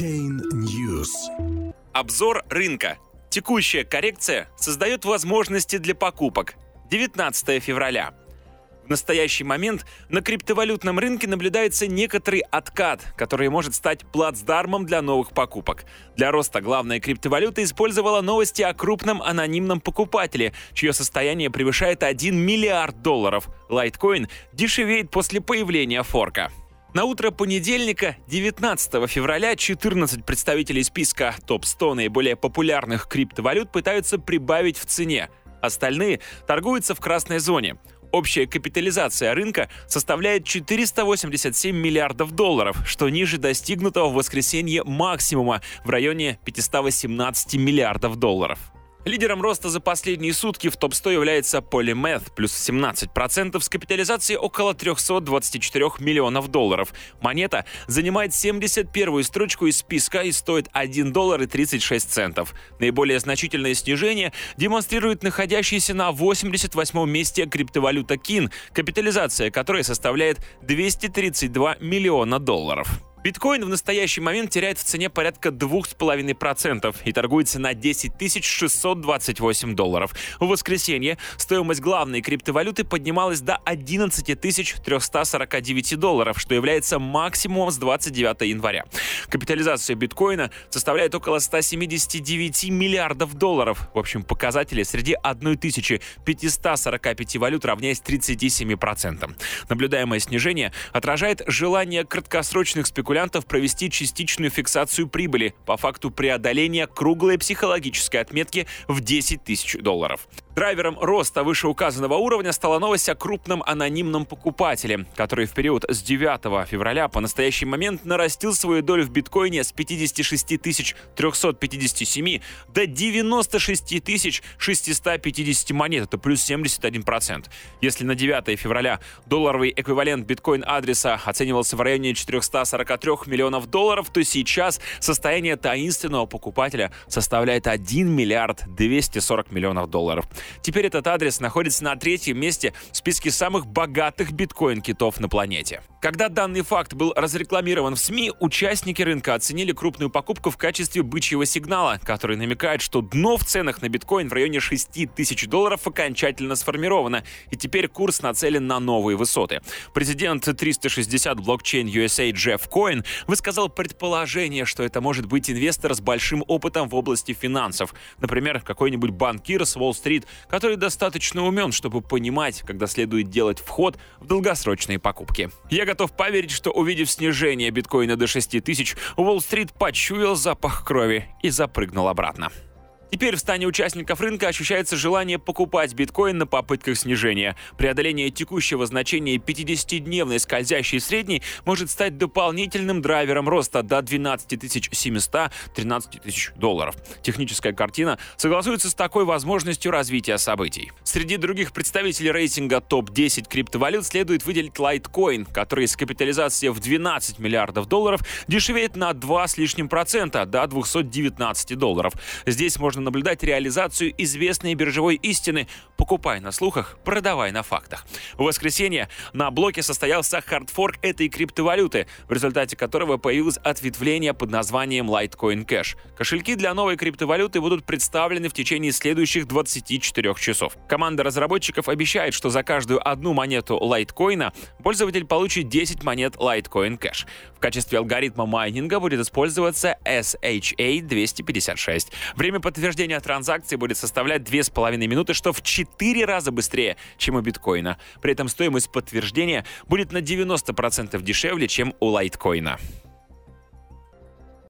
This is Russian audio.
Блокчейн News. Обзор рынка. Текущая коррекция создает возможности для покупок. 19 февраля. В настоящий момент на криптовалютном рынке наблюдается некоторый откат, который может стать плацдармом для новых покупок. Для роста главная криптовалюта использовала новости о крупном анонимном покупателе, чье состояние превышает 1 миллиард долларов. Лайткоин дешевеет после появления форка. На утро понедельника, 19 февраля, 14 представителей списка топ-100 наиболее популярных криптовалют пытаются прибавить в цене. Остальные торгуются в красной зоне. Общая капитализация рынка составляет 487 миллиардов долларов, что ниже достигнутого в воскресенье максимума в районе 518 миллиардов долларов. Лидером роста за последние сутки в топ-100 является Polymath, плюс 17% с капитализацией около 324 миллионов долларов. Монета занимает 71-ю строчку из списка и стоит 1 доллар и 36 центов. Наиболее значительное снижение демонстрирует находящийся на 88-м месте криптовалюта KIN, капитализация которой составляет 232 миллиона долларов. Биткоин в настоящий момент теряет в цене порядка 2,5% и торгуется на 10 628 долларов. В воскресенье стоимость главной криптовалюты поднималась до 11 349 долларов, что является максимумом с 29 января. Капитализация биткоина составляет около 179 миллиардов долларов. В общем, показатели среди 1545 валют равняясь 37%. Наблюдаемое снижение отражает желание краткосрочных спекуляций спекулянтов провести частичную фиксацию прибыли по факту преодоления круглой психологической отметки в 10 тысяч долларов. Драйвером роста вышеуказанного уровня стала новость о крупном анонимном покупателе, который в период с 9 февраля по настоящий момент нарастил свою долю в биткоине с 56 357 до 96 650 монет, это плюс 71%. Если на 9 февраля долларовый эквивалент биткоин-адреса оценивался в районе 443 миллионов долларов, то сейчас состояние таинственного покупателя составляет 1 миллиард 240 миллионов долларов. Теперь этот адрес находится на третьем месте в списке самых богатых биткоин-китов на планете. Когда данный факт был разрекламирован в СМИ, участники рынка оценили крупную покупку в качестве бычьего сигнала, который намекает, что дно в ценах на биткоин в районе 6 тысяч долларов окончательно сформировано, и теперь курс нацелен на новые высоты. Президент 360 блокчейн USA Джефф Коин высказал предположение, что это может быть инвестор с большим опытом в области финансов. Например, какой-нибудь банкир с Уолл-стрит, который достаточно умен, чтобы понимать, когда следует делать вход в долгосрочные покупки. Я готов поверить, что увидев снижение биткоина до 6 тысяч, Уолл-стрит почуял запах крови и запрыгнул обратно. Теперь в стане участников рынка ощущается желание покупать биткоин на попытках снижения. Преодоление текущего значения 50-дневной скользящей средней может стать дополнительным драйвером роста до 12 700 13 тысяч долларов. Техническая картина согласуется с такой возможностью развития событий. Среди других представителей рейтинга топ-10 криптовалют следует выделить Litecoin, который с капитализацией в 12 миллиардов долларов дешевеет на 2 с лишним процента до 219 долларов. Здесь можно можно наблюдать реализацию известной биржевой истины «покупай на слухах, продавай на фактах». В воскресенье на блоке состоялся хардфорк этой криптовалюты, в результате которого появилось ответвление под названием Litecoin Cash. Кошельки для новой криптовалюты будут представлены в течение следующих 24 часов. Команда разработчиков обещает, что за каждую одну монету лайткоина пользователь получит 10 монет Litecoin Cash. В качестве алгоритма майнинга будет использоваться SHA-256. Время подтверждения подтверждение транзакции будет составлять 2,5 минуты, что в 4 раза быстрее, чем у биткоина. При этом стоимость подтверждения будет на 90% дешевле, чем у лайткоина.